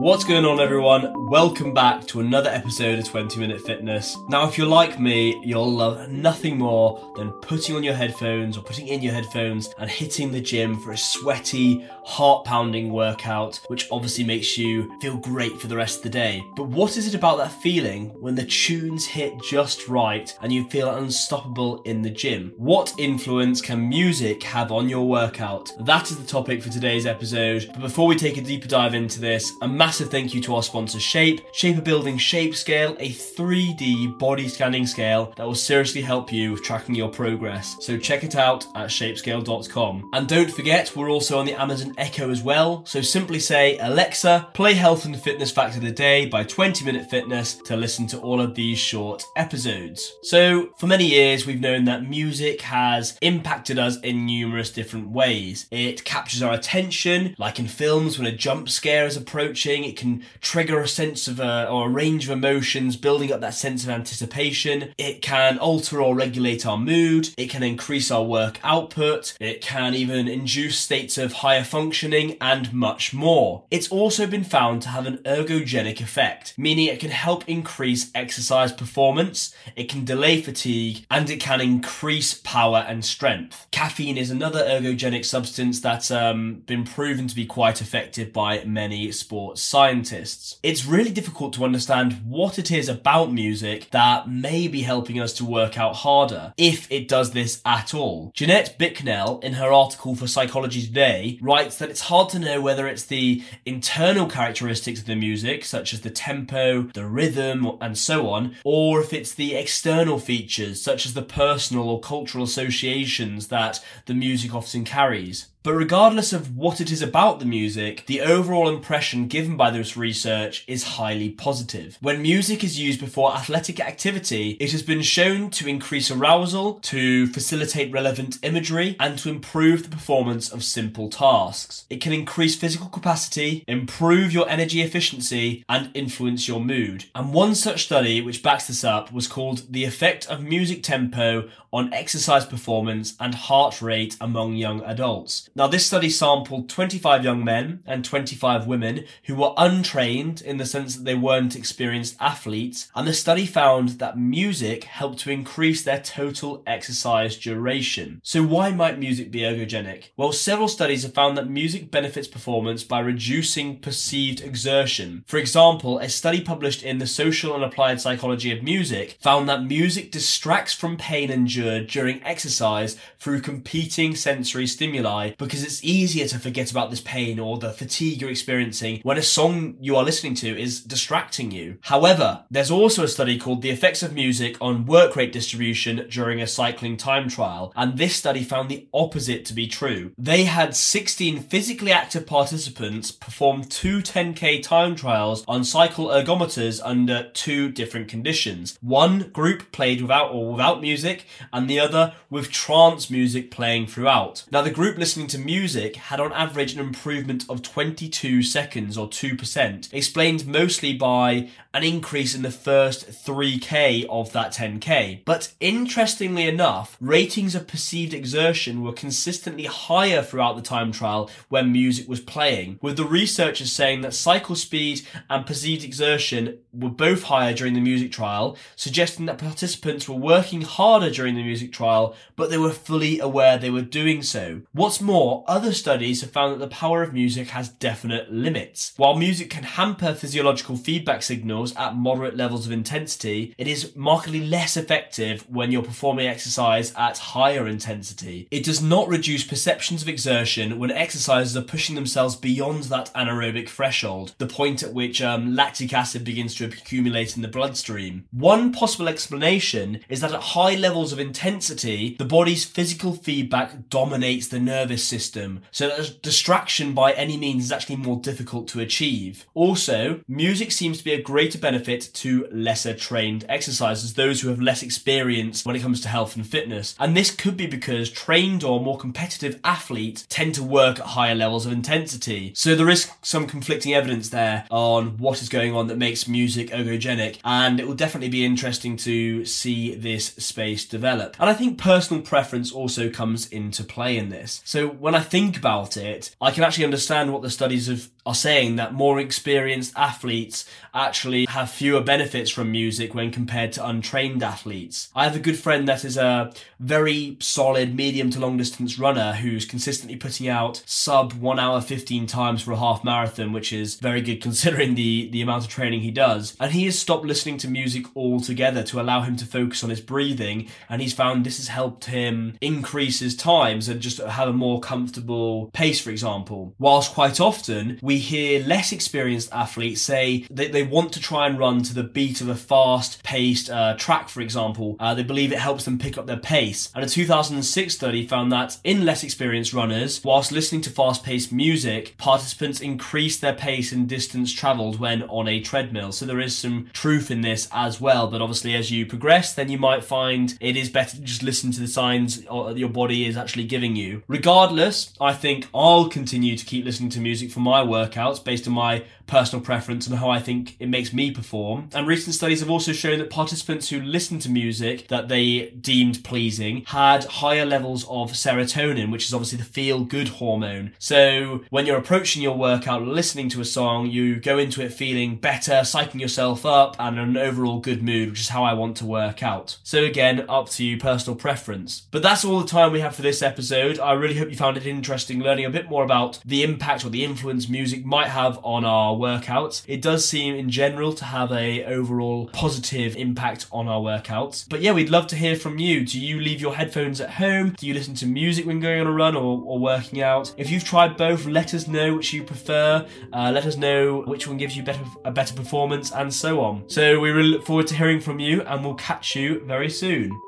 What's going on, everyone? Welcome back to another episode of 20 Minute Fitness. Now, if you're like me, you'll love nothing more than putting on your headphones or putting in your headphones and hitting the gym for a sweaty, heart pounding workout, which obviously makes you feel great for the rest of the day. But what is it about that feeling when the tunes hit just right and you feel unstoppable in the gym? What influence can music have on your workout? That is the topic for today's episode. But before we take a deeper dive into this, a massive thank you to our sponsor Shape. Shape are building Shape Scale, a 3D body scanning scale that will seriously help you with tracking your progress. So check it out at shapescale.com. And don't forget, we're also on the Amazon Echo as well. So simply say, Alexa, play Health and Fitness Fact of the Day by 20 Minute Fitness to listen to all of these short episodes. So for many years, we've known that music has impacted us in numerous different ways. It captures our attention, like in films when a jump scare is approaching it can trigger a sense of a, or a range of emotions, building up that sense of anticipation. It can alter or regulate our mood. It can increase our work output. It can even induce states of higher functioning and much more. It's also been found to have an ergogenic effect, meaning it can help increase exercise performance, it can delay fatigue, and it can increase power and strength. Caffeine is another ergogenic substance that's um, been proven to be quite effective by many sports scientists. It's really difficult to understand what it is about music that may be helping us to work out harder, if it does this at all. Jeanette Bicknell, in her article for Psychology Today, writes that it's hard to know whether it's the internal characteristics of the music, such as the tempo, the rhythm, and so on, or if it's the external features, such as the personal or cultural associations that the music often carries. But regardless of what it is about the music, the overall impression given by this research is highly positive. When music is used before athletic activity, it has been shown to increase arousal, to facilitate relevant imagery, and to improve the performance of simple tasks. It can increase physical capacity, improve your energy efficiency, and influence your mood. And one such study which backs this up was called The Effect of Music Tempo on Exercise Performance and Heart Rate Among Young Adults. Now, this study sampled 25 young men and 25 women who were untrained in the sense that they weren't experienced athletes, and the study found that music helped to increase their total exercise duration. So, why might music be ergogenic? Well, several studies have found that music benefits performance by reducing perceived exertion. For example, a study published in the Social and Applied Psychology of Music found that music distracts from pain endured during exercise through competing sensory stimuli because it's easier to forget about this pain or the fatigue you're experiencing when a song you are listening to is distracting you. However, there's also a study called The Effects of Music on Work Rate Distribution during a cycling time trial, and this study found the opposite to be true. They had 16 physically active participants perform two 10k time trials on cycle ergometers under two different conditions. One group played without or without music, and the other with trance music playing throughout. Now, the group listening to music had on average an improvement of 22 seconds or 2%, explained mostly by an increase in the first 3k of that 10k. But interestingly enough, ratings of perceived exertion were consistently higher throughout the time trial when music was playing, with the researchers saying that cycle speed and perceived exertion were both higher during the music trial, suggesting that participants were working harder during the music trial, but they were fully aware they were doing so. What's more, other studies have found that the power of music has definite limits. While music can hamper physiological feedback signals at moderate levels of intensity, it is markedly less effective when you're performing exercise at higher intensity. It does not reduce perceptions of exertion when exercisers are pushing themselves beyond that anaerobic threshold, the point at which um, lactic acid begins to accumulate in the bloodstream. One possible explanation is that at high levels of intensity, the body's physical feedback dominates the nervous system, so that distraction by any means is actually more difficult to achieve. Also, music seems to be a greater benefit to lesser trained exercisers, those who have less experience when it comes to health and fitness. And this could be because trained or more competitive athletes tend to work at higher levels of intensity. So there is some conflicting evidence there on what is going on that makes music ergogenic, and it will definitely be interesting to see this space develop. And I think personal preference also comes into play in this. So when I think about it, I can actually understand what the studies have are saying that more experienced athletes actually have fewer benefits from music when compared to untrained athletes. I have a good friend that is a very solid medium to long distance runner who's consistently putting out sub 1 hour 15 times for a half marathon, which is very good considering the, the amount of training he does. And he has stopped listening to music altogether to allow him to focus on his breathing, and he's found this has helped him increase his times and just have a more comfortable pace, for example. Whilst quite often we hear less experienced athletes say that they want to try and run to the beat of a fast paced uh, track, for example. Uh, they believe it helps them pick up their pace. And a 2006 study found that in less experienced runners, whilst listening to fast paced music, participants increased their pace and distance travelled when on a treadmill. So there is some truth in this as well. But obviously, as you progress, then you might find it is better to just listen to the signs your body is actually giving you. Regardless, I think I'll continue to keep listening to music for my workouts based on my personal preference and how I think it makes me perform. And recent studies have also shown that participants who listened to music that they deemed pleasing had higher levels of serotonin, which is obviously the feel good hormone. So when you're approaching your workout listening to a song, you go into it feeling better, psyching yourself up, and an overall good mood, which is how I want to work out. So again, up to you, personal preference. But that's all the time we have for this episode. I really hope you found it interesting learning a bit more about the impact or the influence music might have on our workouts. It does seem in general to have a overall positive impact on our workouts. But yeah, we'd love to hear from you. Do you leave your headphones at home? Do you listen to music when going on a run or, or working out? If you've tried both, let us know which you prefer. Uh, let us know which one gives you better a better performance and so on. So we really look forward to hearing from you and we'll catch you very soon.